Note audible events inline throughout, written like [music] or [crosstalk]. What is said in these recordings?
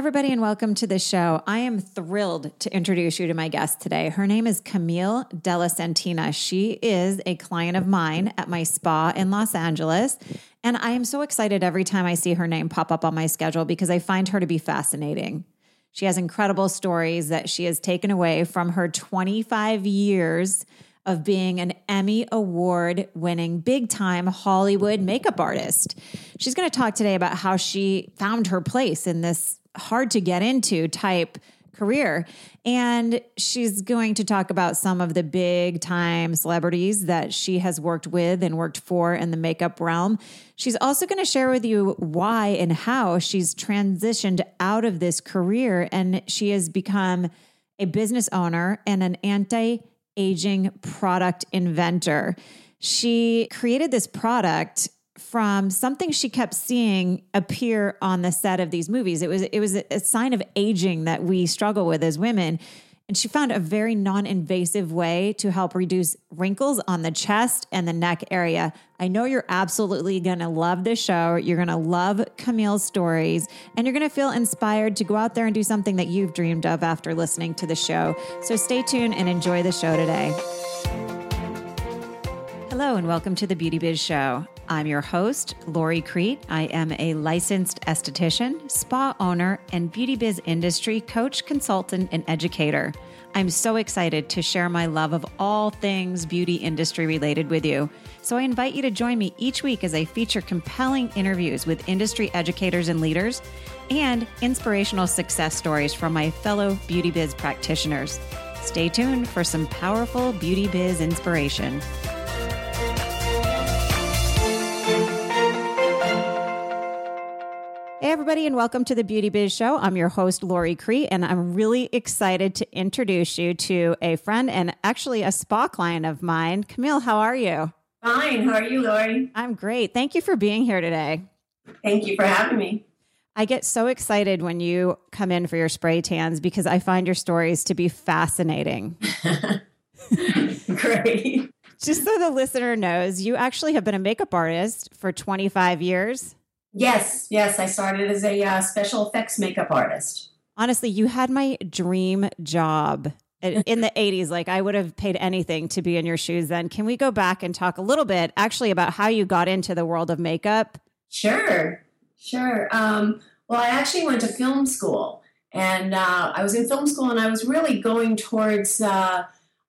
everybody, and welcome to the show. I am thrilled to introduce you to my guest today. Her name is Camille Della Santina. She is a client of mine at my spa in Los Angeles. And I am so excited every time I see her name pop up on my schedule because I find her to be fascinating. She has incredible stories that she has taken away from her 25 years of being an Emmy Award winning big time Hollywood makeup artist. She's going to talk today about how she found her place in this hard to get into type career. And she's going to talk about some of the big time celebrities that she has worked with and worked for in the makeup realm. She's also going to share with you why and how she's transitioned out of this career and she has become a business owner and an anti aging product inventor. She created this product from something she kept seeing appear on the set of these movies. It was it was a sign of aging that we struggle with as women. And she found a very non invasive way to help reduce wrinkles on the chest and the neck area. I know you're absolutely going to love this show. You're going to love Camille's stories, and you're going to feel inspired to go out there and do something that you've dreamed of after listening to the show. So stay tuned and enjoy the show today. Hello, and welcome to the Beauty Biz Show. I'm your host, Lori Crete. I am a licensed esthetician, spa owner, and beauty biz industry coach, consultant, and educator. I'm so excited to share my love of all things beauty industry related with you. So I invite you to join me each week as I feature compelling interviews with industry educators and leaders and inspirational success stories from my fellow beauty biz practitioners. Stay tuned for some powerful beauty biz inspiration. Everybody, and welcome to the Beauty Biz Show. I'm your host, Lori Crete, and I'm really excited to introduce you to a friend and actually a spa client of mine. Camille, how are you? Fine. How are you, Lori? I'm great. Thank you for being here today. Thank you for having me. I get so excited when you come in for your spray tans because I find your stories to be fascinating. [laughs] [laughs] Great. Just so the listener knows, you actually have been a makeup artist for 25 years. Yes, yes. I started as a uh, special effects makeup artist. Honestly, you had my dream job in the [laughs] 80s. Like, I would have paid anything to be in your shoes then. Can we go back and talk a little bit actually about how you got into the world of makeup? Sure, sure. Um, well, I actually went to film school and uh, I was in film school and I was really going towards uh,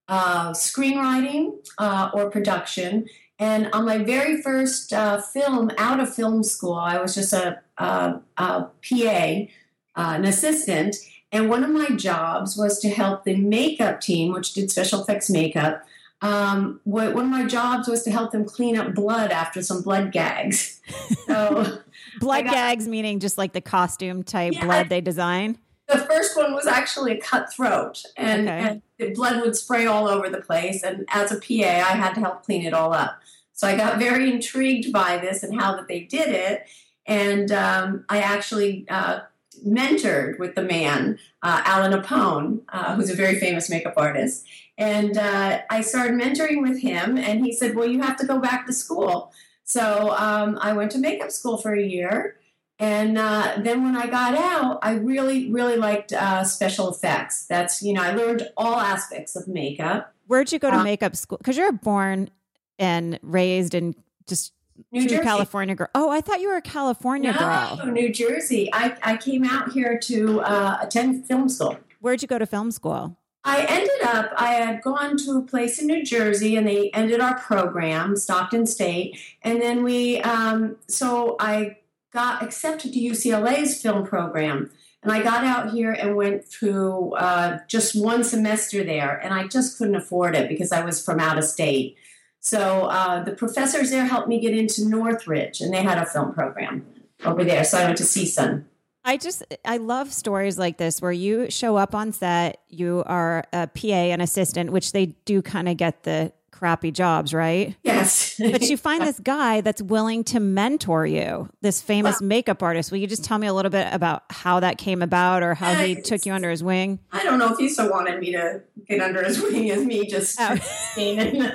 uh, screenwriting uh, or production. And on my very first uh, film out of film school, I was just a, a, a PA, uh, an assistant. And one of my jobs was to help the makeup team, which did special effects makeup. Um, one of my jobs was to help them clean up blood after some blood gags. [laughs] So, blood got, gags meaning just like the costume type yeah, blood they design. The first one was actually a cutthroat, and, okay. and the blood would spray all over the place. And as a PA, I had to help clean it all up. So I got very intrigued by this and how that they did it. And um, I actually uh, mentored with the man, uh, Allan Apone, uh, who's a very famous makeup artist. And uh, I started mentoring with him, and he said, Well, you have to go back to school. So um, I went to makeup school for a year. And uh, then when I got out, I really, really liked uh, special effects. That's, you know, I learned all aspects of makeup. Where'd you go to um, makeup school? Because you're born and raised in just New Jersey. California girl. Oh, I thought you were a California no, girl. New Jersey. I, I came out here to uh, attend film school. Where'd you go to film school? I ended up, I had gone to a place in New Jersey and they ended our program, Stockton State. And then we, um, so I got accepted to UCLA's film program. And I got out here and went through uh, just one semester there. And I just couldn't afford it because I was from out of state. So uh, the professors there helped me get into Northridge, and they had a film program over there. So I went to CSUN. I just I love stories like this where you show up on set, you are a PA and assistant, which they do kind of get the crappy jobs, right? Yes. but you find [laughs] this guy that's willing to mentor you, this famous well, makeup artist. Will you just tell me a little bit about how that came about or how he took you under his wing? I don't know if he so wanted me to get under his wing as me just oh. [laughs] and,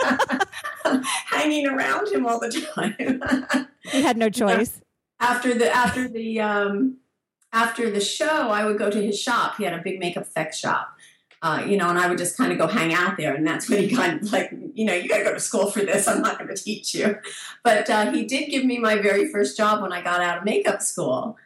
[laughs] hanging around him all the time. he had no choice. After the after the um after the show, I would go to his shop. He had a big makeup effects shop. Uh, you know, and I would just kind of go hang out there. And that's when he kind of like, you know, you got to go to school for this. I'm not going to teach you. But uh, he did give me my very first job when I got out of makeup school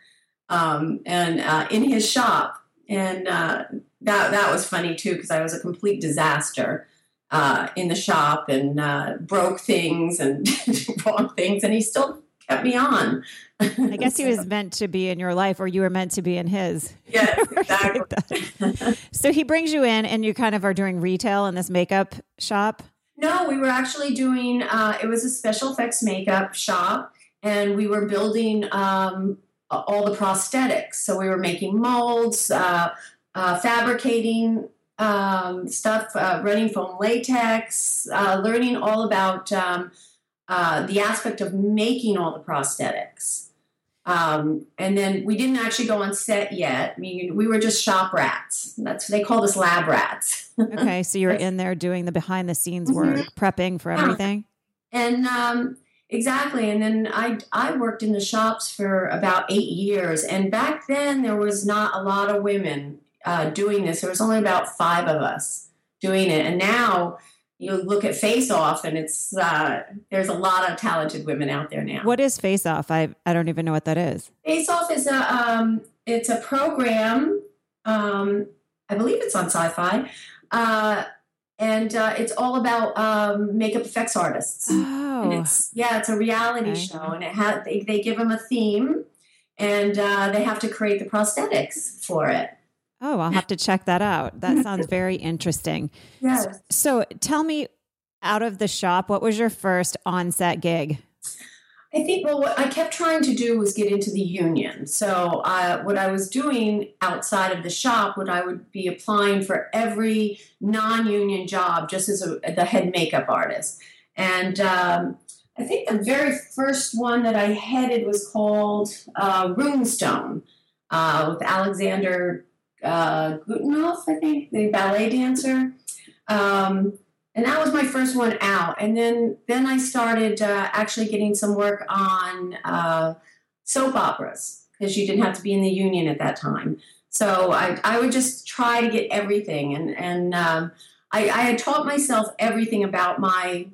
um, and uh, in his shop. And uh, that, that was funny too, because I was a complete disaster. Uh, in the shop and uh, broke things and [laughs] wrong things, and he still kept me on. I guess he [laughs] was meant to be in your life, or you were meant to be in his. [laughs] Yes, [laughs] exactly. so he brings you in, and you kind of are doing retail in this makeup shop. No, we were actually doing. Uh, it was a special effects makeup shop, and we were building um, all the prosthetics. So we were making molds, uh, uh, fabricating um, stuff, uh, running foam latex, uh, learning all about um, uh, the aspect of making all the prosthetics. Um, and then we didn't actually go on set yet. I mean, we were just shop rats. That's they called us lab rats. [laughs] okay, so you're in there doing the behind the scenes work, mm-hmm. prepping for everything. And um, exactly, and then I I worked in the shops for about eight years, and back then there was not a lot of women uh, doing this. There was only about five of us doing it, and now you look at Face Off, and it's uh, there's a lot of talented women out there now. What is Face Off? I I don't even know what that is. Face Off is a um, it's a program. Um, I believe it's on Sci-Fi, uh, and uh, it's all about um, makeup effects artists. Oh, and it's yeah, it's a reality okay. show, and it ha- they, they give them a theme, and uh, they have to create the prosthetics for it. Oh, I'll have to check that out. That sounds [laughs] very interesting. Yes. So, tell me out of the shop, what was your first on-set gig? I think well, what I kept trying to do was get into the union. So, uh, what I was doing outside of the shop, what I would be applying for every non-union job, just as a, the head makeup artist. And um, I think the very first one that I headed was called uh, Runestone uh, with Alexander uh, Godunov, I think, the ballet dancer. Um, and that was my first one out. And then then I started uh, actually getting some work on uh, soap operas because you didn't have to be in the union at that time. So I, I would just try to get everything, and and um, I, I had taught myself everything about my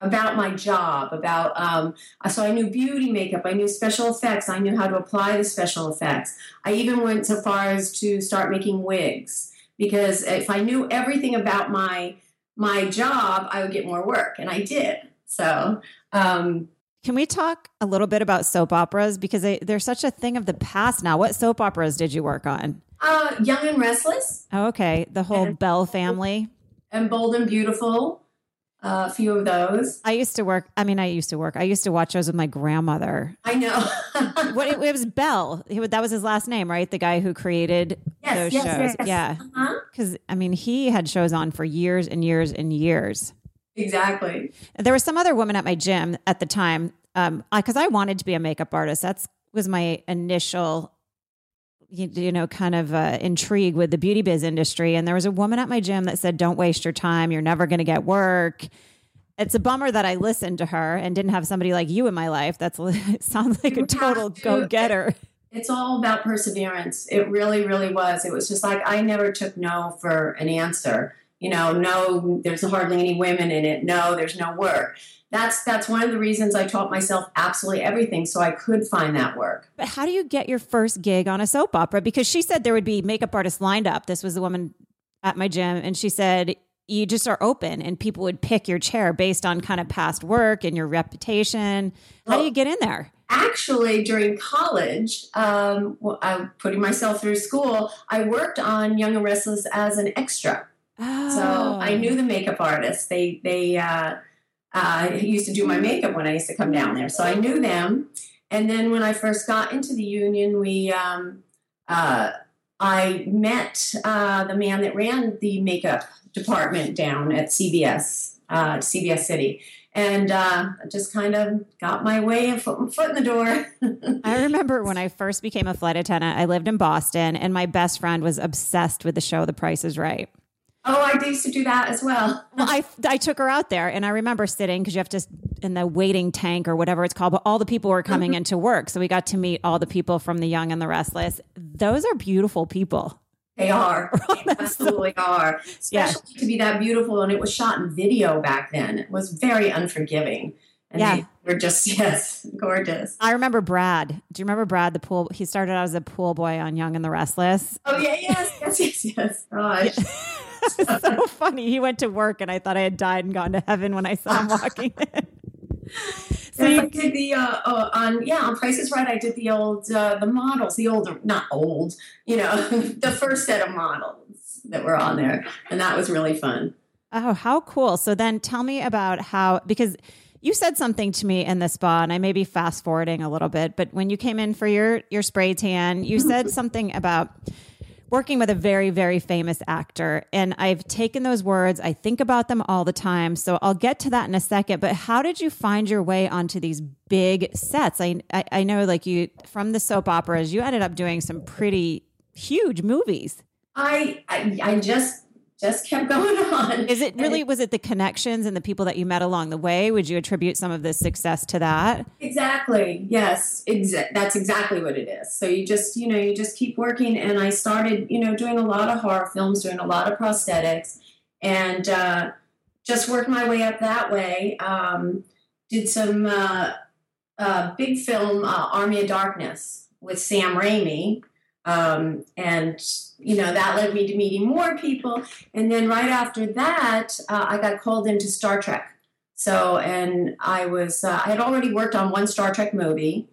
about my job about um, so i knew beauty makeup i knew special effects i knew how to apply the special effects. I even went so far as to start making wigs because if i knew everything about my my job i would get more work and i did. So um, can we talk a little bit about soap operas? Because they, they're such a thing of the past now. What soap operas did you work on? Uh, young and restless. Oh, okay. The whole and, Bell family. And bold and beautiful a few of those. I used to work. I mean, I used to work. I used to watch those with my grandmother. I know. [laughs] what it, it, was Bell. He, that was his last name, right? The guy who created yes, those yes, shows. Yes. Yeah. Because uh-huh. I mean, he had shows on for years and years and years. Exactly. There was some other woman at my gym at the time, um, because I, I wanted to be a makeup artist. That's was my initial you, you know, kind of uh, intrigue with the beauty biz industry. And there was a woman at my gym that said, Don't waste your time. You're never going to get work. It's a bummer that I listened to her and didn't have somebody like you in my life. That's [laughs] sounds like a total go getter. [laughs] It's all about perseverance. It really, really was. It was just like I never took no for an answer. You know, no, there's hardly any women in it. No, there's no work that's that's one of the reasons I taught myself absolutely everything so I could find that work. But how do you get your first gig on a soap opera? Because she said there would be makeup artists lined up. This was the woman at my gym, and she said you just are open, and people would pick your chair based on kind of past work and your reputation. How well, do you get in there? Actually, during college, um, I'm putting myself through school. I worked on Young and Restless as an extra. Oh. So I knew the makeup artists. They they. Uh, uh, used to do my makeup when I used to come down there. So I knew them. And then when I first got into the union, we um, uh, I met uh, the man that ran the makeup department down at CBS, uh, CBS City. And uh, just kind of got my way and foot, foot in the door. [laughs] I remember when I first became a flight attendant, I lived in Boston, and my best friend was obsessed with the show The Price is Right. Oh, I used to do that as well. well, I, I took her out there and I remember sitting because you have to in the waiting tank or whatever it's called, but all the people were coming mm-hmm. into work. So we got to meet all the people from the young and the restless. Those are beautiful people. They are. [laughs] They absolutely are. Especially yeah. to be that beautiful. And it was shot in video back then. It was very unforgiving. And yeah. they were just, [laughs] yes, gorgeous. I remember Brad. Do you remember Brad, the pool? He started out as a pool boy on Young and the Restless. Oh, yeah, yes, yes, yes, yes. Gosh. [laughs] so funny. He went to work and I thought I had died and gone to heaven when I saw him walking in. [laughs] So yes, I did the uh, uh, on yeah on Prices Right. I did the old uh, the models, the older not old, you know, the first set of models that were on there, and that was really fun. Oh, how cool! So then, tell me about how because you said something to me in the spa, and I may be fast forwarding a little bit, but when you came in for your your spray tan, you mm-hmm. said something about working with a very, very famous actor. And I've taken those words, I think about them all the time. So I'll get to that in a second. But how did you find your way onto these big sets? I, I, I know, like you, from the soap operas, you ended up doing some pretty huge movies. I, I, I just just kept [laughs] going on. Is it really, was it the connections and the people that you met along the way? Would you attribute some of this success to that? Exactly. Yes. Exa- that's exactly what it is. So you just, you know, you just keep working. And I started, you know, doing a lot of horror films, doing a lot of prosthetics, and uh, just worked my way up that way. Um, did some uh, uh, big film, uh, Army of Darkness, with Sam Raimi. Um, and you know that led me to meeting more people. And then right after that uh, i got called into star trek. So and i was uh, i had already worked on one star trek movie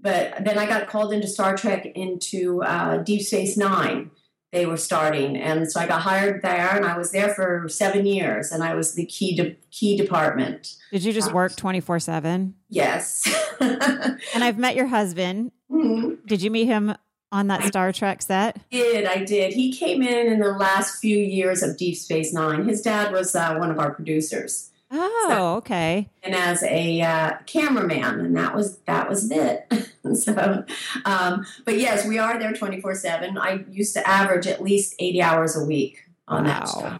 but then i got called into star trek into uh, deep space nine they were starting. And so i got hired there and i was there for seven years and i was the key de- key department. Did you just work 24-7 yes. [laughs] And i've met your husband. Mm-hmm. did you meet him on that Star Trek set? I did I did? He came in in the last few years of Deep Space Nine. His dad was uh, one of our producers. Oh, so, okay. And as a uh, cameraman, and that was that was it. [laughs] so, um, but yes, we are there twenty four seven. I used to average at least eighty hours a week on wow. that show.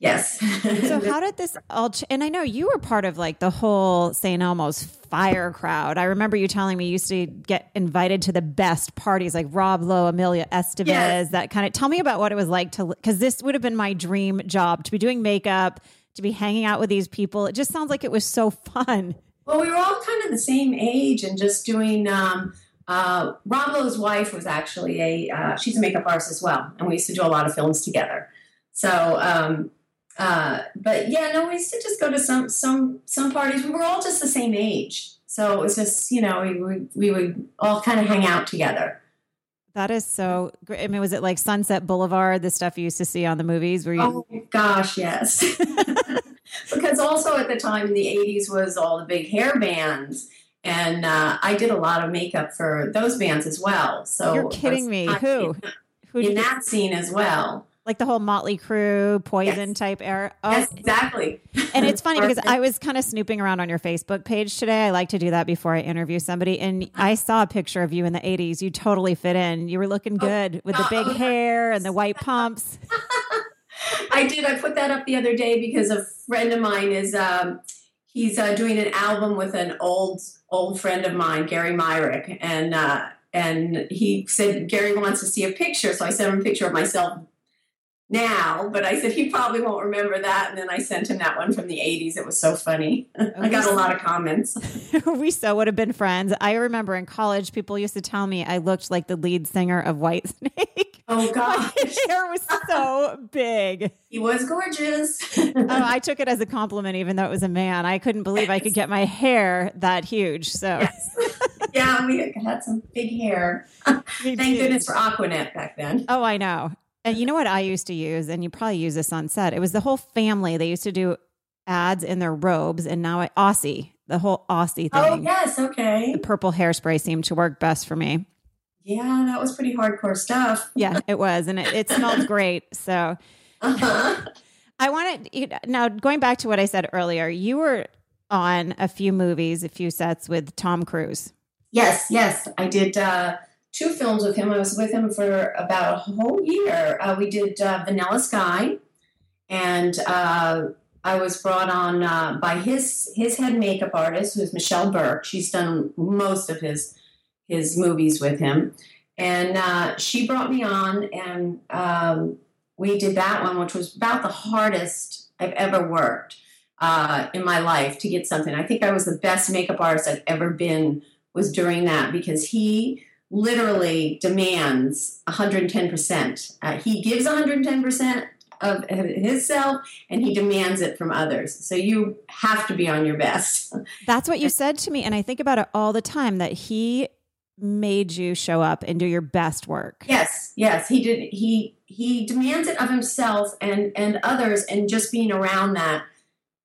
Yes. so [laughs] how did this all? Ch- and I know you were part of like the whole St. Elmo's fire crowd. I remember you telling me you used to get invited to the best parties, like Rob Lowe, Emilio Estevez, yes. that kind of. Tell me about what it was like to, because this would have been my dream job to be doing makeup, to be hanging out with these people. It just sounds like it was so [laughs] fun. Well, we were all kind of the same age and just doing. Um, uh, Rob Lowe's wife was actually a uh, she's a makeup artist as well, and we used to do a lot of films together. So um, uh, but yeah, no, we used to just go to some some some parties. We were all just the same age, so it was just you know we would we would all kind of hang out together. That is so great. I mean, was it like Sunset Boulevard, the stuff you used to see on the movies? Where you? Oh gosh, yes. [laughs] [laughs] because also at the time in the '80s was all the big hair bands, and uh, I did a lot of makeup for those bands as well. So you're kidding me? Who? Who in that scene as well? Like the whole Motley Crue, Poison yes. type era. Oh. Yes, exactly. And it's funny because I was kind of snooping around on your Facebook page today. I like to do that before I interview somebody, and I saw a picture of you in the '80s. You totally fit in. You were looking oh, good oh, with the big oh, hair and the white pumps. [laughs] [laughs] I did. I put that up the other day because a friend of mine is. Um, he's uh, doing an album with an old old friend of mine, Gary Myrick, and uh, and he said Gary wants to see a picture, so I sent him a picture of myself now, but I said he probably won't remember that. And then I sent him that one from the 80s. It was so funny. I got a lot of comments. [laughs] we so would have been friends. I remember in college, people used to tell me I looked like the lead singer of Whitesnake. [laughs] Oh, gosh. My hair was so [laughs] big. He was gorgeous. oh, I took it as a compliment, even though it was a man. I couldn't believe I could get my hair that huge. So, yes. yeah, we had some big hair. Thank goodness for Aqua Net back then. Oh, I know. You know what I used to use, and you probably use this on set. It was the whole family. They used to do ads in their robes, and now I Aussie, the whole Aussie oh, thing. Oh yes, okay. The purple hairspray seemed to work best for me. Yeah, that was pretty hardcore stuff. [laughs] yeah, it was, and it, it smelled great. So, uh-huh. [laughs] I wanted now going back to what I said earlier. You were on a few movies, a few sets with Tom Cruise. Yes, yes, I did. Uh, two films with him. I was with him for about a whole year. Uh, we did uh, Vanilla Sky, and uh, I was brought on uh, by his his head makeup artist, who's Michelle Burke. She's done most of his his movies with him, and uh, she brought me on, and um, we did that one, which was about the hardest I've ever worked uh, in my life to get something. I think I was the best makeup artist I've ever been was during that because he literally demands 110%. Uh, he gives 110% of his self and he demands it from others. So you have to be on your best. [laughs] That's what you said to me. And I think about it all the time that he made you show up and do your best work. Yes, yes, he did. He he demands it of himself and and others, and just being around that,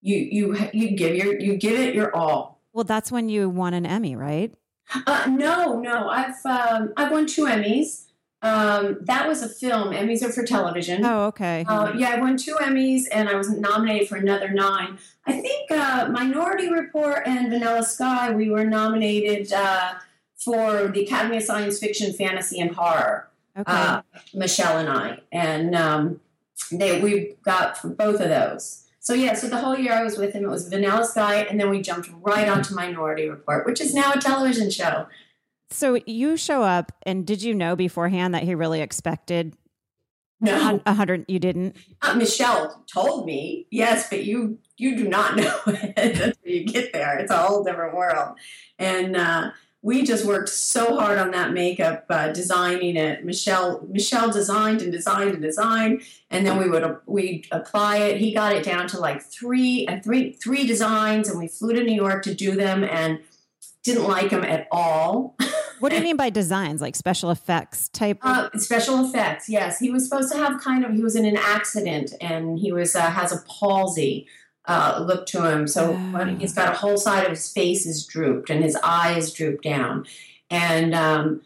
you you you give your you give it your all. Well, that's when you won an Emmy, right? Uh, no, no, I've um, I've won two Emmys. Um, that was a film. Emmys are for television. Oh, okay. Uh, yeah, I won two Emmys, and I was nominated for another nine. I think uh, Minority Report and Vanilla Sky. We were nominated uh, for the Academy of Science Fiction, Fantasy, and Horror. Okay. Uh, Michelle and I, and um, they we got for both of those. So yeah, so the whole year I was with him, it was Vanilla Sky, and then we jumped right onto Minority Report, which is now a television show. So you show up, and did you know beforehand that he really expected? No, a hundred. You didn't. Uh, Michelle told me yes, but you you do not [laughs] know it until you get there. It's a whole different world, and uh, we just worked so hard on that makeup, uh, designing it. Michelle Michelle designed and designed and designed, and then we would we apply it. He got it down to like three and three three designs, and we flew to New York to do them, and didn't like them at all. What do you [laughs] mean by designs? Like special effects type? Uh, special effects, yes. He was supposed to have kind of. He was in an accident, and he was uh, has a palsy uh, look to him. So oh. he's got a whole side of his face is drooped, and his eye is drooped down, and. Um,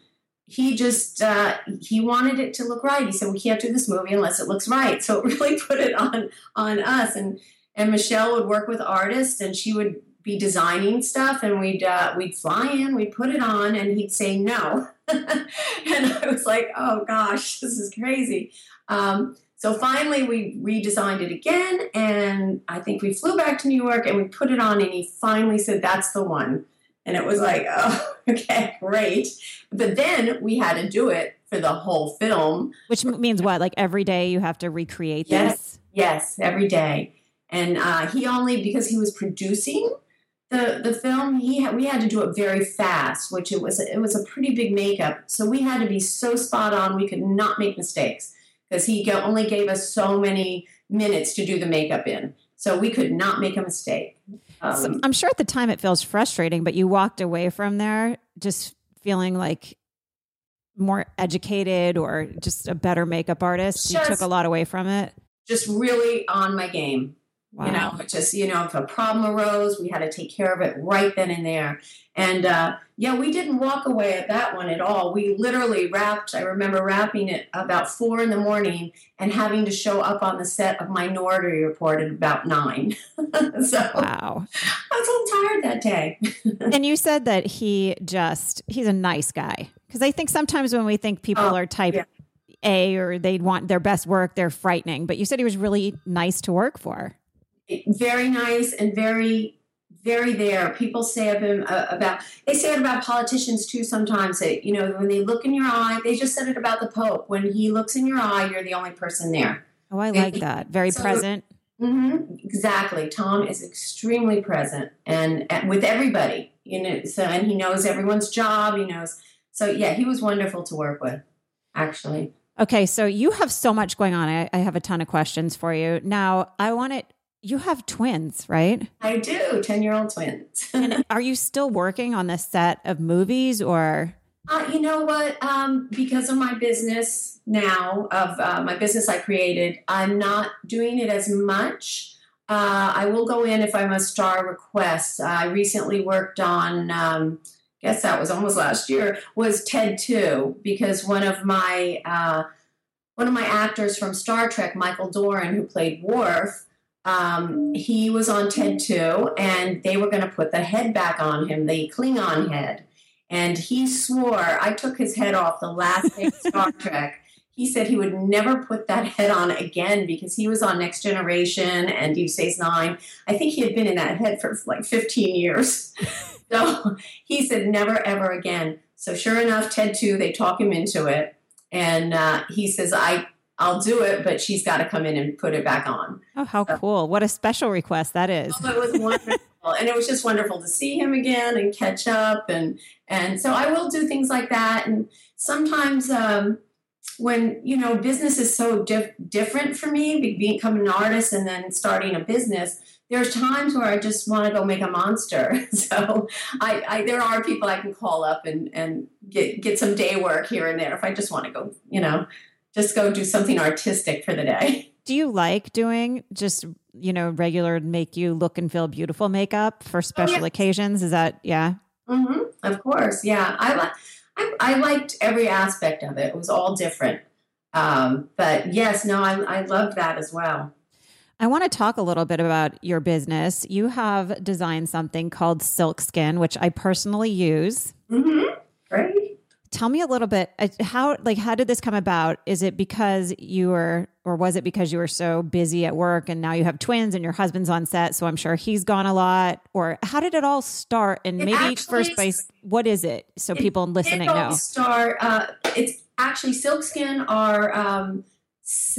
he just uh, he wanted it to look right. He said we can't do this movie unless it looks right. [laughs] So it really put it on on us. And and Michelle would work with artists, and she would be designing stuff and we'd uh, we'd fly in, we'd put it on, and he'd say no, [laughs] and I was like, oh gosh, this is crazy. Um, so finally, we redesigned it again, and I think we flew back to New York and we put it on, and he finally said, "That's the one." And it was like, [laughs] oh, okay, great. But then we had to do it for the whole film. Which means what? Like every day you have to recreate yes, this? Yes, every day. And uh, he only, because he was producing, the the film he had, we had to do it very fast which it was it was a pretty big makeup so we had to be so spot on we could not make mistakes because he only gave us so many minutes to do the makeup in. So we could not make a mistake. Um, so i'm sure at the time it feels frustrating but you walked away from there just feeling like more educated or just a better makeup artist? Just, you took a lot away from it? Just really on my game Wow. You know, just, you know, if a problem arose, we had to take care of it right then and there. And uh, yeah, we didn't walk away at that one at all. We literally wrapped, I remember wrapping it about four in the morning and having to show up on the set of Minority Report at about nine. [laughs] so wow. I was a little tired that day. [laughs] and you said that he just, he's a nice guy. Because I think sometimes when we think people oh, are type yeah. A or they want their best work, they're frightening. But you said he was really nice to work for very nice and very very there. People say of him uh, about they say it about politicians too. Sometimes that you know when they look in your eye, they just said it about the Pope. When he looks in your eye, you're the only person there. Oh, I like that. Very so, present. Mm-hmm, exactly. Tom is extremely present and, and with everybody. You know, so and he knows everyone's job. He knows. So yeah, he was wonderful to work with. Actually. Okay, so you have so much going on. I, I have a ton of questions for you. Now, I want it you have twins, right? I do, 10 year old twins. [laughs] and are you still working on the set of movies or? Uh, you know what? Um, because of my business now, of uh, my business I created, I'm not doing it as much. Uh, I will go in if I'm a star request. I recently worked on, um, guess that was almost last year, was Ted 2, because one of my uh, one of my actors from Star Trek, Michael Dorn, who played Worf, um, he was on Ted 2, and they were going to put the head back on him, the Klingon head. And he swore, I took his head off the last day of Star [laughs] Trek. he said he would never put that head on again because he was on Next Generation and Deep Space Nine. I think he had been in that head for like 15 years. [laughs] so he said never ever again. So sure enough, Ted 2, they talk him into it. And uh, he says, I I'll do it, but she's got to come in and put it back on. Oh, how so, cool. What a special request that is. Oh, it was wonderful. and it was just wonderful to see him again and catch up. And, and so I will do things like that. And sometimes, um, when you know business is so diff- different for me becoming an artist and then starting a business there's times where i just want to go make a monster [laughs] so I, I, there are people i can call up and and get get some day work here and there if i just want to go you know just go do something artistic for the day [laughs] do you like doing just you know regular make you look and feel beautiful makeup for special oh, occasions is that yeah mm-hmm. of course yeah i like I, I, liked every aspect of it. It was all different. Um, but yes, no, I, I loved that as well. I want to talk a little bit about your business. You have designed something called Silcskin, which I personally use. Mm-hmm. Great tell me a little bit uh, how like how did this come about? Is it because you were or was it because you were so busy at work and now you have twins and your husband's on set so i'm sure he's gone a lot? Or how did it all start? And it maybe first by what is it? So it, people listening know. start uh, it's actually silcskin are um,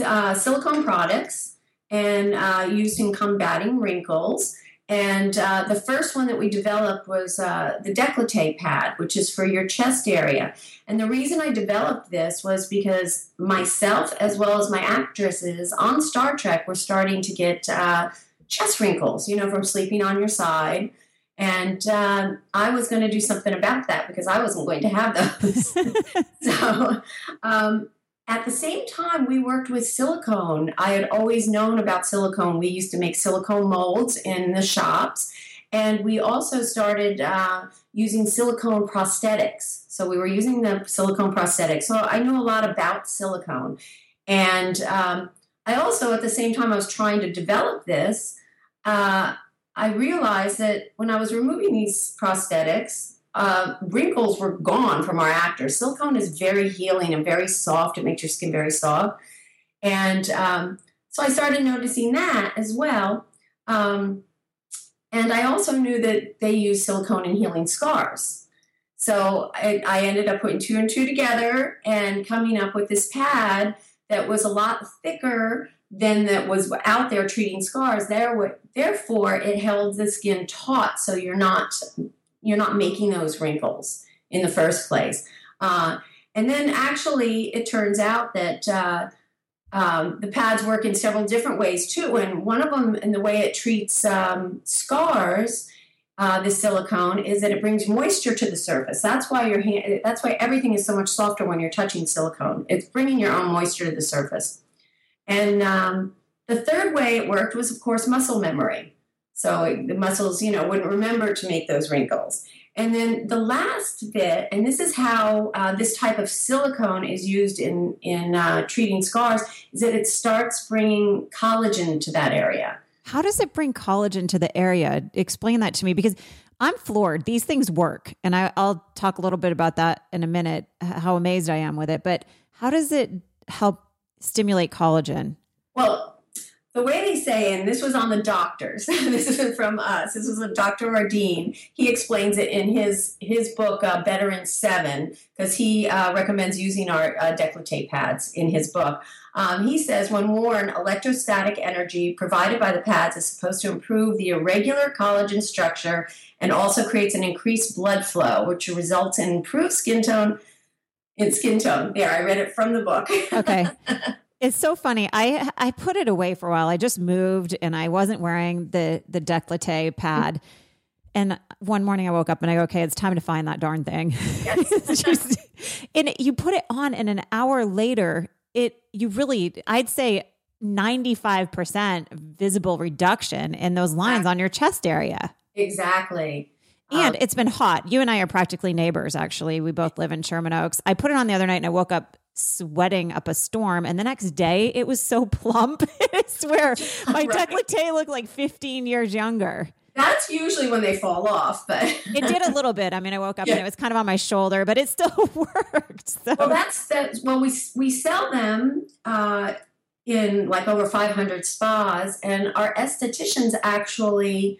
uh, silicone products and uh, used in combating wrinkles and uh, the first one that we developed was uh, the décolleté pad, which is for your chest area. And the reason I developed this was because myself, as well as my actresses on Star Trek, were starting to get uh, chest wrinkles, you know, from sleeping on your side. And um, I was going to do something about that because I wasn't going to have those. [laughs] [laughs] so um, at the same time, we worked with silicone. I had always known about silicone. We used to make silicone molds in the shops. And we also started uh, using silicone prosthetics. So we were using the silicone prosthetics. So I knew a lot about silicone. And um, I also, at the same time, I was trying to develop this. Uh, I realized that when I was removing these prosthetics, uh, wrinkles were gone from our actors. Silicone is very healing and very soft. It makes your skin very soft. And um, so I started noticing that as well. Um, and I also knew that they use silicone in healing scars. So I, I, ended up putting two and two together and coming up with this pad that was a lot thicker than that was out there treating scars. There, therefore, it held the skin taut, so you're not you're not making those wrinkles in the first place. Uh, and then actually, it turns out that uh, um, the pads work in several different ways too. And one of them, in the way it treats um, scars, uh, the silicone is that it brings moisture to the surface. That's why your hand. That's why everything is so much softer when you're touching silicone. It's bringing your own moisture to the surface. And um, the third way it worked was, of course, muscle memory. So the muscles, you know, wouldn't remember to make those wrinkles. And then the last bit, and this is how uh, this type of silicone is used in in uh, treating scars, is that it starts bringing collagen to that area. How does it bring collagen to the area? Explain that to me because I'm floored. These things work, and I, I'll talk a little bit about that in a minute. How amazed I am with it, but how does it help stimulate collagen? Well, the way they say, and this was on the doctors. [laughs] this isn't from us. This was a Dr. Ardeen. He explains it in his his book uh, Better in Seven because he uh, recommends using our uh, décolleté pads in his book. Um, he says when worn, electrostatic energy provided by the pads is supposed to improve the irregular collagen structure and also creates an increased blood flow, which results in improved skin tone. In skin tone. There, I read it from the book. Okay. [laughs] It's so funny. I I put it away for a while. I just moved and I wasn't wearing the the décolleté pad. And one morning I woke up and I go, okay, it's time to find that darn thing. [laughs] Just, and you put it on, and an hour later, it you really, I'd say, ninety five percent visible reduction in those lines exactly. on your chest area. Exactly. And um, it's been hot. You and I are practically neighbors, actually. We both live in Sherman Oaks. I put it on the other night and I woke up sweating up a storm. And the next day, it was so [laughs] plump. I swear, [laughs] my right. décolleté looked like 15 years younger. That's usually when they fall off, but [laughs] it did a little bit. I mean, I woke up yeah. and it was kind of on my shoulder, but it still worked. So. Well, that's that. Well, we we sell them uh, in like over 500 spas, and our estheticians actually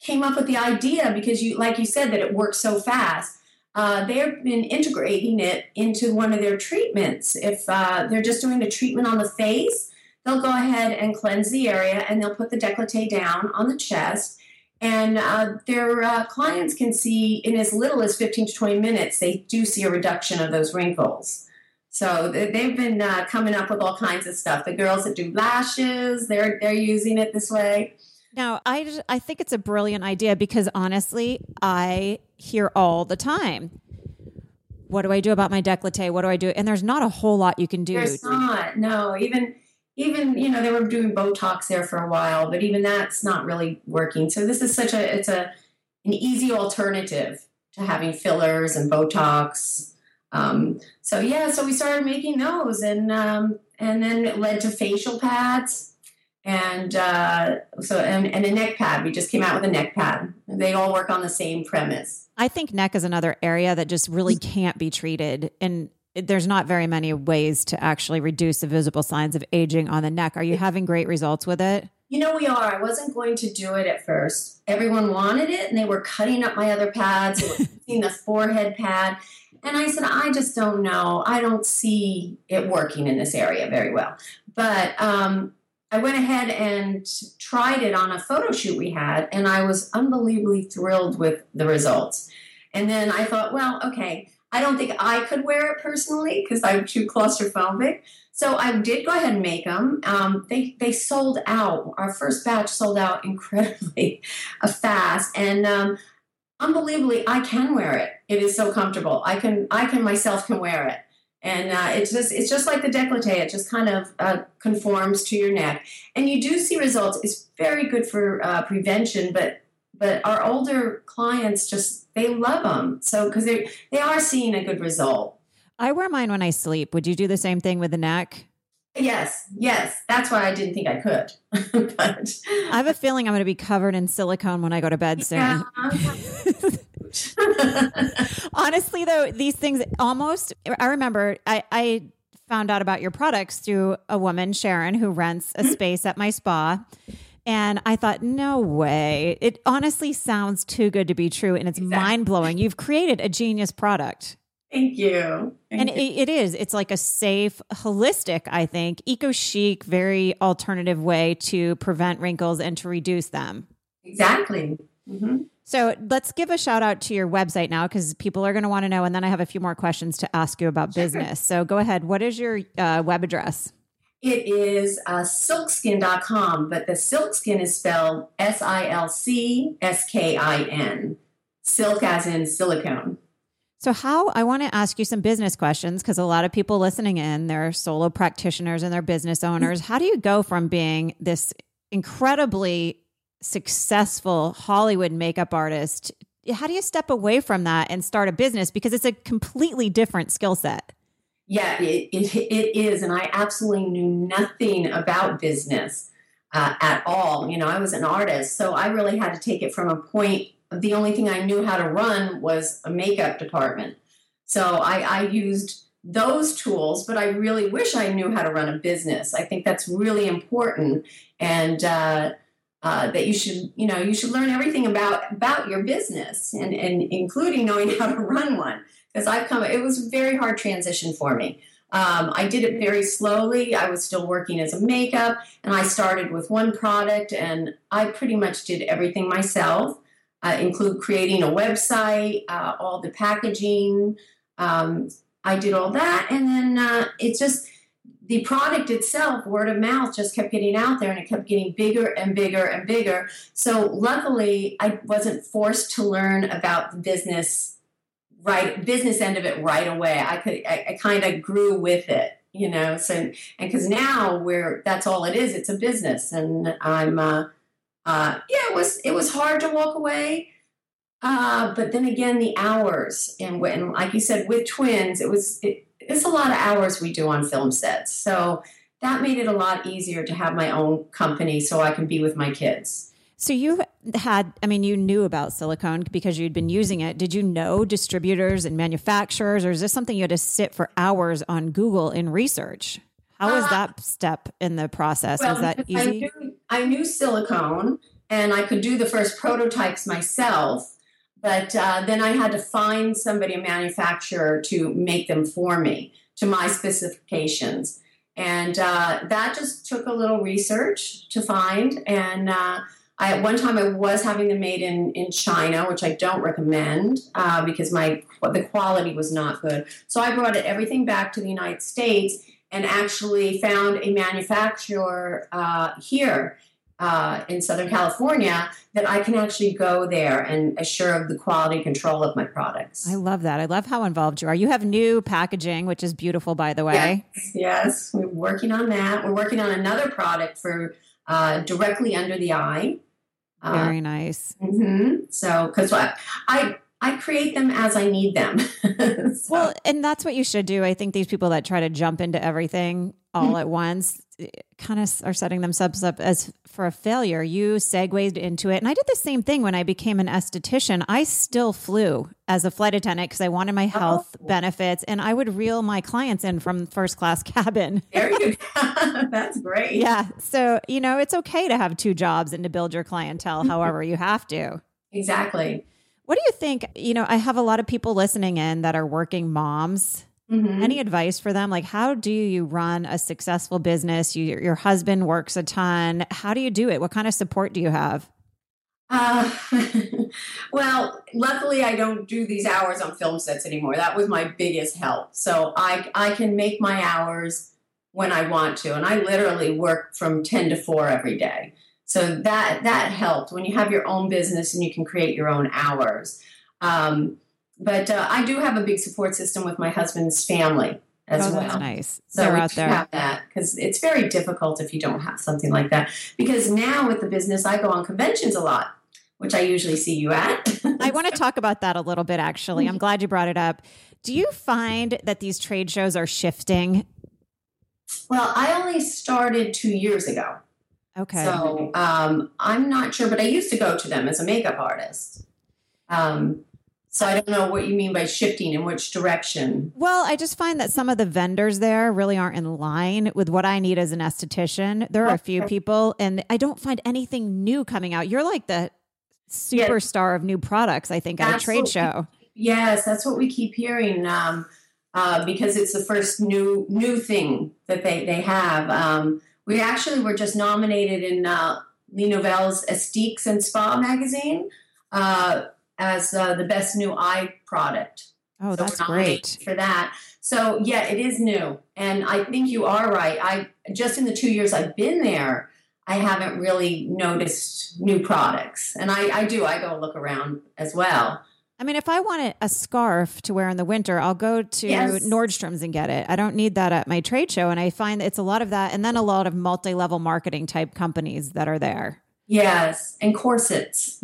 came up with the idea because you, like you said, that it works so fast. Uh, they've been integrating it into one of their treatments. If uh, they're just doing a treatment on the face, they'll go ahead and cleanse the area and they'll put the décolleté down on the chest. And uh, their uh, clients can see in as little as 15 to 20 minutes, they do see a reduction of those wrinkles. So they've been uh, coming up with all kinds of stuff. The girls that do lashes, they're they're using it this way. Now, I I think it's a brilliant idea because honestly, I hear all the time. What do I do about my décolleté? What do I do? And there's not a whole lot you can do. There's not. No, even even you know they were doing Botox there for a while, but even that's not really working. So this is such a it's a an easy alternative to having fillers and Botox. Um, so yeah, so we started making those, and um, and then it led to facial pads, and uh, so and, and a neck pad. We just came out with a neck pad. They all work on the same premise. I think neck is another area that just really can't be treated, and there's not very many ways to actually reduce the visible signs of aging on the neck. Are you having great results with it? You know, we are. I wasn't going to do it at first. Everyone wanted it, and they were cutting up my other pads, seeing [laughs] the forehead pad. And I said, I just don't know. I don't see it working in this area very well. But um, I went ahead and tried it on a photo shoot we had, and I was unbelievably thrilled with the results. And then I thought, well, okay, I don't think I could wear it personally because I'm too claustrophobic. So I did go ahead and make them. Um, they they sold out. Our first batch sold out [laughs] incredibly fast, and um, unbelievably, I can wear it. It is so comfortable. I can I can myself can wear it, and uh, it's just it's just like the décolleté. It just kind of uh, conforms to your neck, and you do see results. It's very good for uh, prevention, but but our older clients just they love them so because they they are seeing a good result i wear mine when i sleep would you do the same thing with the neck yes yes that's why i didn't think i could [laughs] but i have a feeling i'm going to be covered in silicone when i go to bed soon yeah. [laughs] honestly though these things almost i remember i i found out about your products through a woman sharon who rents a space at my spa and I thought, no way. It honestly sounds too good to be true. And it's exactly. mind blowing. You've created a genius product. Thank you. Thank and you. It, it is. It's like a safe, holistic, I think, eco chic, very alternative way to prevent wrinkles and to reduce them. Exactly. Mm-hmm. So let's give a shout out to your website now because people are going to want to know. And then I have a few more questions to ask you about business. So go ahead. What is your uh, web address? It is uh, silcskin.com, but the silcskin is spelled S I L C S K I N. Silk as in silicone. So, how I want to ask you some business questions because a lot of people listening in, they're solo practitioners and they're business owners. [laughs] how do you go from being this incredibly successful Hollywood makeup artist? How do you step away from that and start a business? Because it's a completely different skill set. Yeah, it, it, it is. And I absolutely knew nothing about business uh, at all. You know, I was an artist, so I really had to take it from a point. The only thing I knew how to run was a makeup department. So I, I used those tools, but I really wish I knew how to run a business. I think that's really important. And, uh, uh, that you should you know you should learn everything about about your business and and including knowing [laughs] how to run one because I've come, it was a very hard transition for me. Um, I did it very slowly. I was still working as a makeup, and I started with one product, and I pretty much did everything myself, uh, include creating a website, uh, all the packaging. Um, I did all that, and then uh, it just the product itself, word of mouth, just kept getting out there, and it kept getting bigger and bigger and bigger. So luckily, I wasn't forced to learn about the business right business end of it right away. I could I, I kind of grew with it, you know. So and because now we're that's all it is. It's a business, and I'm uh, uh, yeah. It was it was hard to walk away. Uh, but then again, the hours and when, like you said, with twins, it was it, it's a lot of hours we do on film sets. So that made it a lot easier to have my own company so I can be with my kids. So you had, I mean, you knew about silicone because you'd been using it. Did you know distributors and manufacturers, or is this something you had to sit for hours on Google in research? How was uh, that step in the process? Well, was that easy? I knew, I knew silicone and I could do the first prototypes myself. But uh, then I had to find somebody, a manufacturer, to make them for me to my specifications. And uh, that just took a little research to find. And uh, I, at one time, I was having them made in, in China, which I don't recommend uh, because my the quality was not good. So I brought everything back to the United States and actually found a manufacturer uh, here uh, in Southern California that I can actually go there and assure of the quality control of my products. I love that. I love how involved you are. You have new packaging, which is beautiful, by the way. Yes, yes. we're working on that. We're working on another product for uh, directly under the eye. Uh, Very nice. Mm-hmm. So, because I, I I create them as I need them. [laughs] so. Well, and that's what you should do. I think these people that try to jump into everything all mm-hmm. at once kind of are setting themselves up as for a failure. You segued into it. And I did the same thing when I became an esthetician. I still flew as a flight attendant because I wanted my health oh. benefits and I would reel my clients in from first class [laughs] cabin. There you go. [laughs] That's great. Yeah. So, you know, it's okay to have two jobs and to build your clientele mm-hmm. however you have to. Exactly. What do you think? You know, I have a lot of people listening in that are working moms. Mm-hmm. Any advice for them? Like, how do you run a successful business? You, your husband works a ton. How do you do it? What kind of support do you have? Uh, [laughs] well, luckily, I don't do these hours on film sets anymore. That was my biggest help. So I I can make my hours when I want to, and I literally work from ten to four every day. So that that helped when you have your own business and you can create your own hours. Um, but uh, I do have a big support system with my husband's family as oh, well. That's nice. So They're out there. have that because it's very difficult if you don't have something like that. Because now with the business, I go on conventions a lot, which I usually see you at. I want to [laughs] talk about that a little bit. Actually, I'm glad you brought it up. Do you find that these trade shows are shifting? Well, I only started two years ago. Okay. So um, I'm not sure, but I used to go to them as a makeup artist. Um, so I don't know what you mean by shifting in which direction. Well, I just find that some of the vendors there really aren't in line with what I need as an esthetician. There are a few people, and I don't find anything new coming out. You're like the superstar of new products, I think, at that's a trade show. yes, that's what we keep hearing. Um, uh, because it's the first new new thing that they they have. Um, we actually were just nominated in uh, Les Nouvelles Esthétiques and Spa magazine uh, as uh, the best new eye product. Oh, so that's great for that. So yeah, it is new, and I think you are right. I just in the two years I've been there, I haven't really noticed new products, and I, I do. I go look around as well. I mean, if I want a scarf to wear in the winter, I'll go to yes. Nordstrom's and get it. I don't need that at my trade show. And I find it's a lot of that, and then a lot of multi level marketing type companies that are there. Yes, and corsets.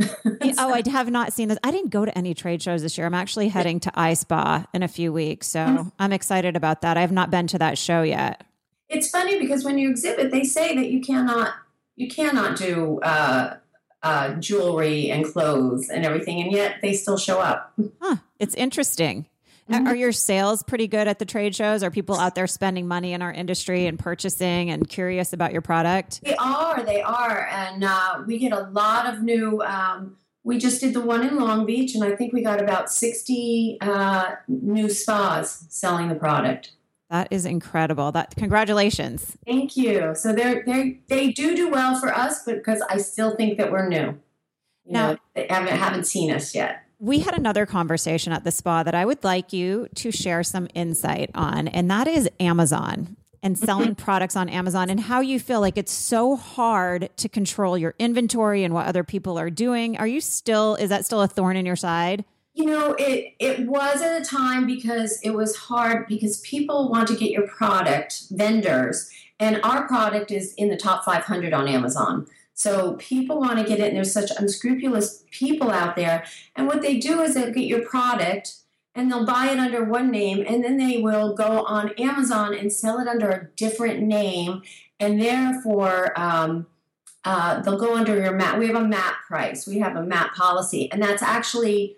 oh, I have not seen this. I didn't go to any trade shows this year. I'm actually heading to iSpa in a few weeks. So mm-hmm. I'm excited about that. I have not been to that show yet. It's funny because when you exhibit, they say that you cannot you cannot do uh, uh, jewelry and clothes and everything, and yet they still show up. Huh. It's interesting. Mm-hmm. Are your sales pretty good at the trade shows? Are people out there spending money in our industry and purchasing and curious about your product? They are. They are. And uh, we get a lot of new. Um, we just did the one in Long Beach, and I think we got about 60 uh, new spas selling the product. That is incredible. That congratulations. Thank you. So they're they they do do well for us, but because I still think that we're new. You now, know, they haven't haven't seen us yet. We had another conversation at the spa that I would like you to share some insight on, and that is Amazon and mm-hmm. selling products on Amazon and how you feel like it's so hard to control your inventory and what other people are doing. Are you still is that still a thorn in your side? You know, it it was at a time because it was hard because people want to get your product, vendors, and our product is in the top 500 on Amazon. So people want to get it, and there's such unscrupulous people out there. And what they do is they get your product and they'll buy it under one name, and then they will go on Amazon and sell it under a different name, and therefore um, uh, they'll go under your MAP. We have a MAP price. We have a MAP policy, and that's actually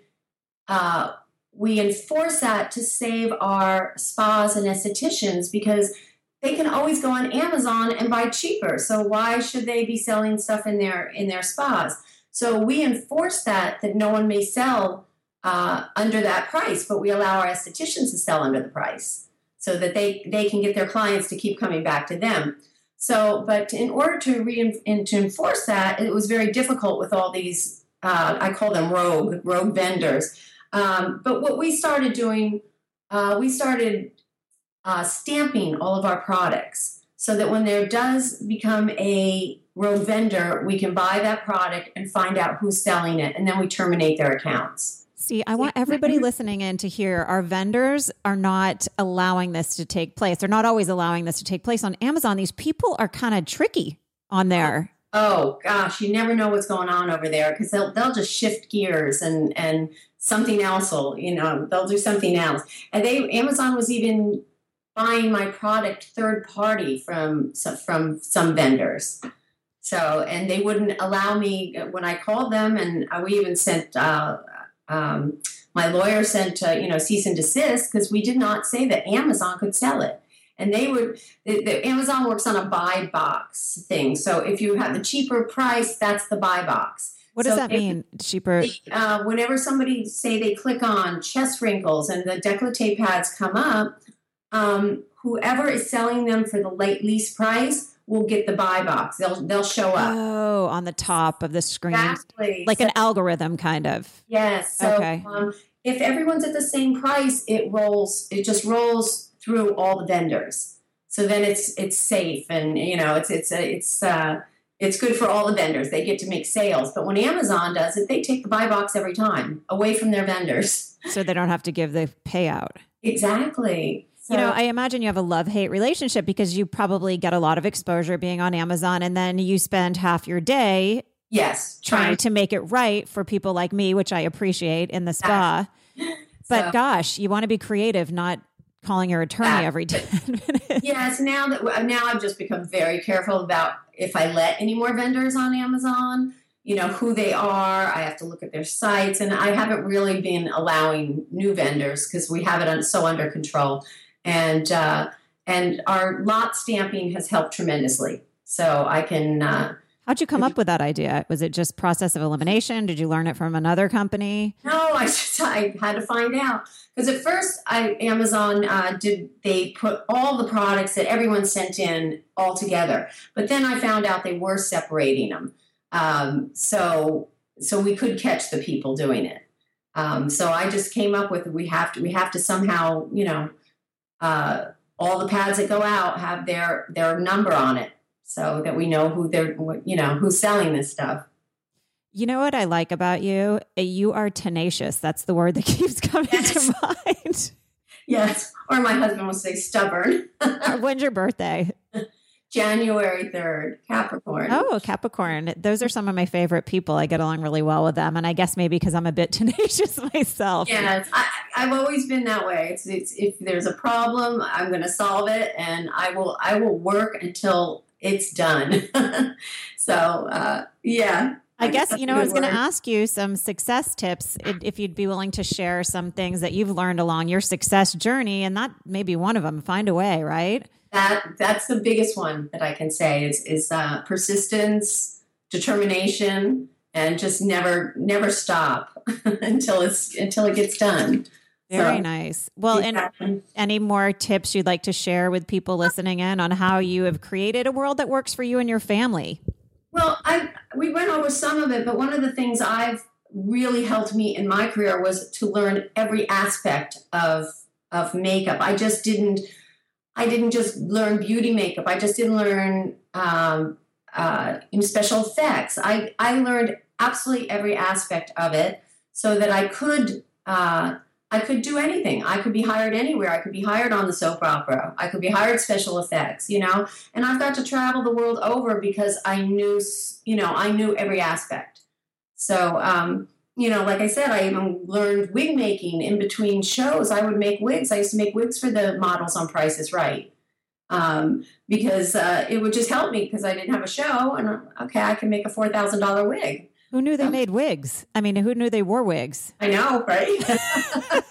uh, we enforce that to save our spas and estheticians because they can always go on Amazon and buy cheaper. So why should they be selling stuff in their in their spas? So we enforce that that no one may sell uh, under that price, but we allow our estheticians to sell under the price so that they they can get their clients to keep coming back to them. So, but in order to re- to enforce that, it was very difficult with all these. Uh, I call them rogue rogue vendors. Um, but what we started doing, uh, we started uh, stamping all of our products so that when there does become a rogue vendor, we can buy that product and find out who's selling it, and then we terminate their accounts. See, I want everybody [laughs] listening in to hear our vendors are not allowing this to take place. They're not always allowing this to take place on Amazon. These people are kind of tricky on there. Oh gosh, you never know what's going on over there because they'll they'll just shift gears and and something else will you know they'll do something else. And they Amazon was even buying my product third party from from some vendors. So, and they wouldn't allow me when I called them, and we even sent uh, um, my lawyer sent uh, you know cease and desist because we did not say that Amazon could sell it. And they would, the, the, Amazon works on a buy box thing. So if you have the cheaper price, that's the buy box. What so does that mean? Cheaper. Uh, whenever somebody say they click on chest wrinkles and the décolleté pads come up, um, whoever is selling them for the late lease price will get the buy box. They'll they'll show up. Oh, on the top of the screen, exactly. like so, an algorithm, kind of. Yes. So, okay. Um, if everyone's at the same price, it rolls. It just rolls through all the vendors. So then it's it's safe, and you know it's it's a, it's uh, it's good for all the vendors. They get to make sales. But when Amazon does it, they take the buy box every time away from their vendors. [laughs] So they don't have to give the payout. Exactly. So, you know, I imagine you have a love hate relationship because you probably get a lot of exposure being on Amazon and then you spend half your day yes trying to make it right for people like me, which I appreciate in the spa. [laughs] But so, gosh, you want to be creative, not calling your attorney every [laughs] 10 minutes. Yes, now that now I've just become very careful about if I let any more vendors on Amazon, you know, who they are. I have to look at their sites and I haven't really been allowing new vendors because we have it so under control and uh, and our lot stamping has helped tremendously. So I can. Uh, How'd you come up with that idea? Was it just process of elimination? Did you learn it from another company? No, I just I had to find out because at first I Amazon uh, did they put all the products that everyone sent in all together, but then I found out they were separating them. Um, so so we could catch the people doing it. Um, so I just came up with we have to we have to somehow you know uh, all the pads that go out have their their number on it so that we know who they're you know who's selling this stuff you know what i like about you uh, you are tenacious that's the word that [laughs] keeps coming yes. to mind yes or my husband will say stubborn [laughs] when's your birthday January 3rd, Capricorn. Oh, Capricorn. Those are some of my favorite people. I get along really well with them. And I guess maybe because I'm a bit [laughs] tenacious myself. Yes, I, have always been that way. It's, it's, if there's a problem, I'm going to solve it and I will, I will work until it's done. [laughs] so, uh, yeah. I guess, you know, I was going to ask you some success tips if you'd be willing to share some things that you've learned along your success journey. And that may be one of them. Find a way, right? that that's the biggest one that I can say is is uh, persistence, determination, and just never never stop [laughs] until it's until it gets done. Very nice. Well, exactly. and any more tips you'd like to share with people listening in on how you have created a world that works for you and your family? Well, I we went over some of it, but one of the things I've really helped me in my career was to learn every aspect of of makeup. I just didn't I didn't just learn beauty makeup. I just didn't learn um, uh, special effects. I, I learned absolutely every aspect of it so that I could uh, I could do anything. I could be hired anywhere. I could be hired on the soap opera. I could be hired special effects, you know. And I've got to travel the world over because I knew, you know, I knew every aspect. So um, you know, like I said, I even learned wig making in between shows. I would make wigs. I used to make wigs for the models on Price is Right. um, because uh, it would just help me because I didn't have a show. And uh, okay, I can make a four thousand dollar wig. Who knew they made wigs? I mean, who knew they wore wigs? I know, right? [laughs]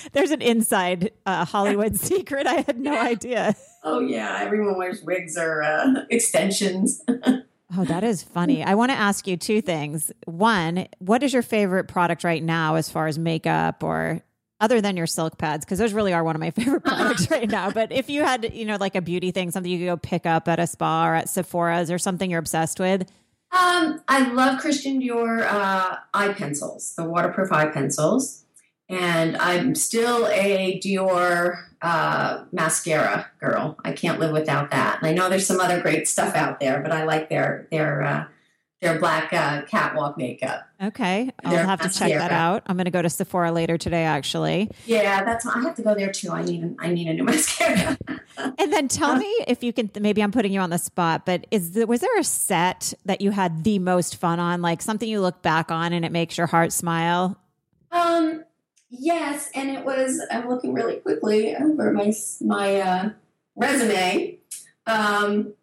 [laughs] There's an inside uh, Hollywood [laughs] secret. I had no idea. Oh yeah, everyone wears wigs or uh, extensions. Oh, that is funny. I want to ask you two things. One, what is your favorite product right now as far as makeup or other than your silk pads? Because those really are one of my favorite products right now. But if you had, you know, like a beauty thing, something you could go pick up at a spa or at Sephora's or something you're obsessed with, um, I love Christian Dior uh, eye pencils, the waterproof eye pencils, and I'm still a Dior uh, mascara girl. I can't live without that. And I know there's some other great stuff out there, but I like their their uh, their black uh, catwalk makeup. Okay, I'll have to check that out. I'm going to go to Sephora later today, actually. Yeah, that's. I have to go there too. I need. I need a new [laughs] mascara. and then tell me if you can. Maybe I'm putting you on the spot, but is was there a set that you had the most fun on? Like something you look back on and it makes your heart smile? Um. Yes, and it was. I'm looking really quickly over my my uh, resume. Um,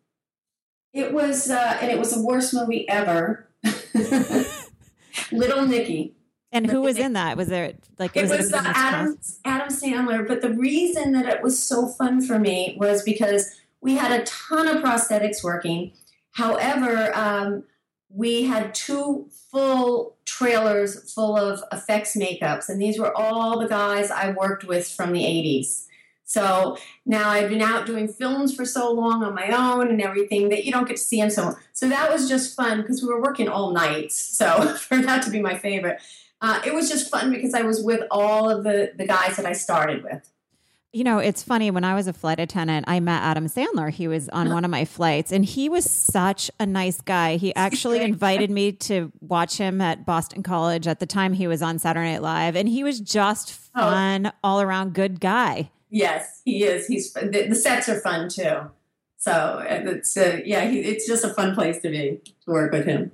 it was, uh, and it was the worst movie ever. [laughs] Little Nicky. And who was in that? Was there like it was, was it Adam Adam Sandler? But the reason that it was so fun for me was because we had a ton of prosthetics working. However, um, we had two full trailers full of effects makeups, and these were all the guys I worked with from the '80s. So now I've been out doing films for so long on my own and everything that you don't get to see them so so that was just fun because we were working all nights. So [laughs] for that to be my favorite, uh, it was just fun because I was with all of the the guys that I started with. You know, it's funny. When I was a flight attendant, I met Adam Sandler. He was on one of my flights, and he was such a nice guy. He actually invited [laughs] me to watch him at Boston College at the time he was on Saturday Night Live, and he was just oh. fun, oh. all around good guy. Yes, he is. He's the, the sets are fun too. So it's uh, yeah, he, it's just a fun place to be to work with him.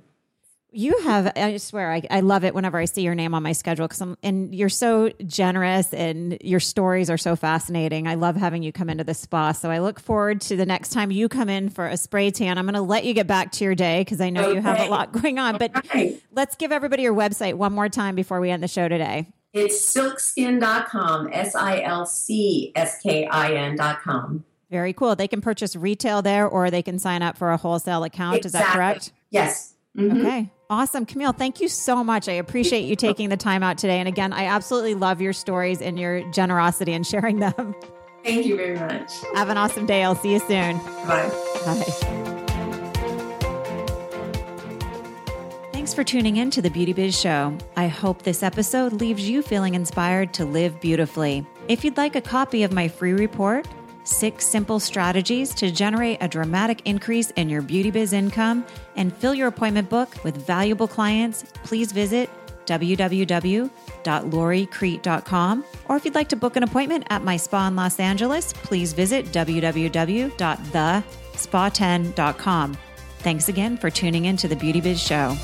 You have, I swear, I, I love it whenever I see your name on my schedule because I'm, and you're so generous and your stories are so fascinating. I love having you come into the spa. So I look forward to the next time you come in for a spray tan. I'm going to let you get back to your day because I know okay. you have a lot [laughs] going on. But right. let's give everybody your website one more time before we end the show today. It's silcskin.com, S I L C S K I N.com. Very cool. They can purchase retail there or they can sign up for a wholesale account. Exactly. Is that correct? Yes. Mm-hmm. Okay. Awesome. Camille, thank you so much. I appreciate you taking the time out today. And again, I absolutely love your stories and your generosity in sharing them. Thank you very much. Have an awesome day. I'll see you soon. Bye. Bye. Thanks for tuning in to the Beauty Biz Show. I hope this episode leaves you feeling inspired to live beautifully. If you'd like a copy of my free report, Six Simple Strategies to Generate a Dramatic Increase in Your Beauty Biz Income, and fill your appointment book with valuable clients, please visit www.loricrete.com. Or if you'd like to book an appointment at my spa in Los Angeles, please visit www.thespa10.com. Thanks again for tuning in to the Beauty Biz Show.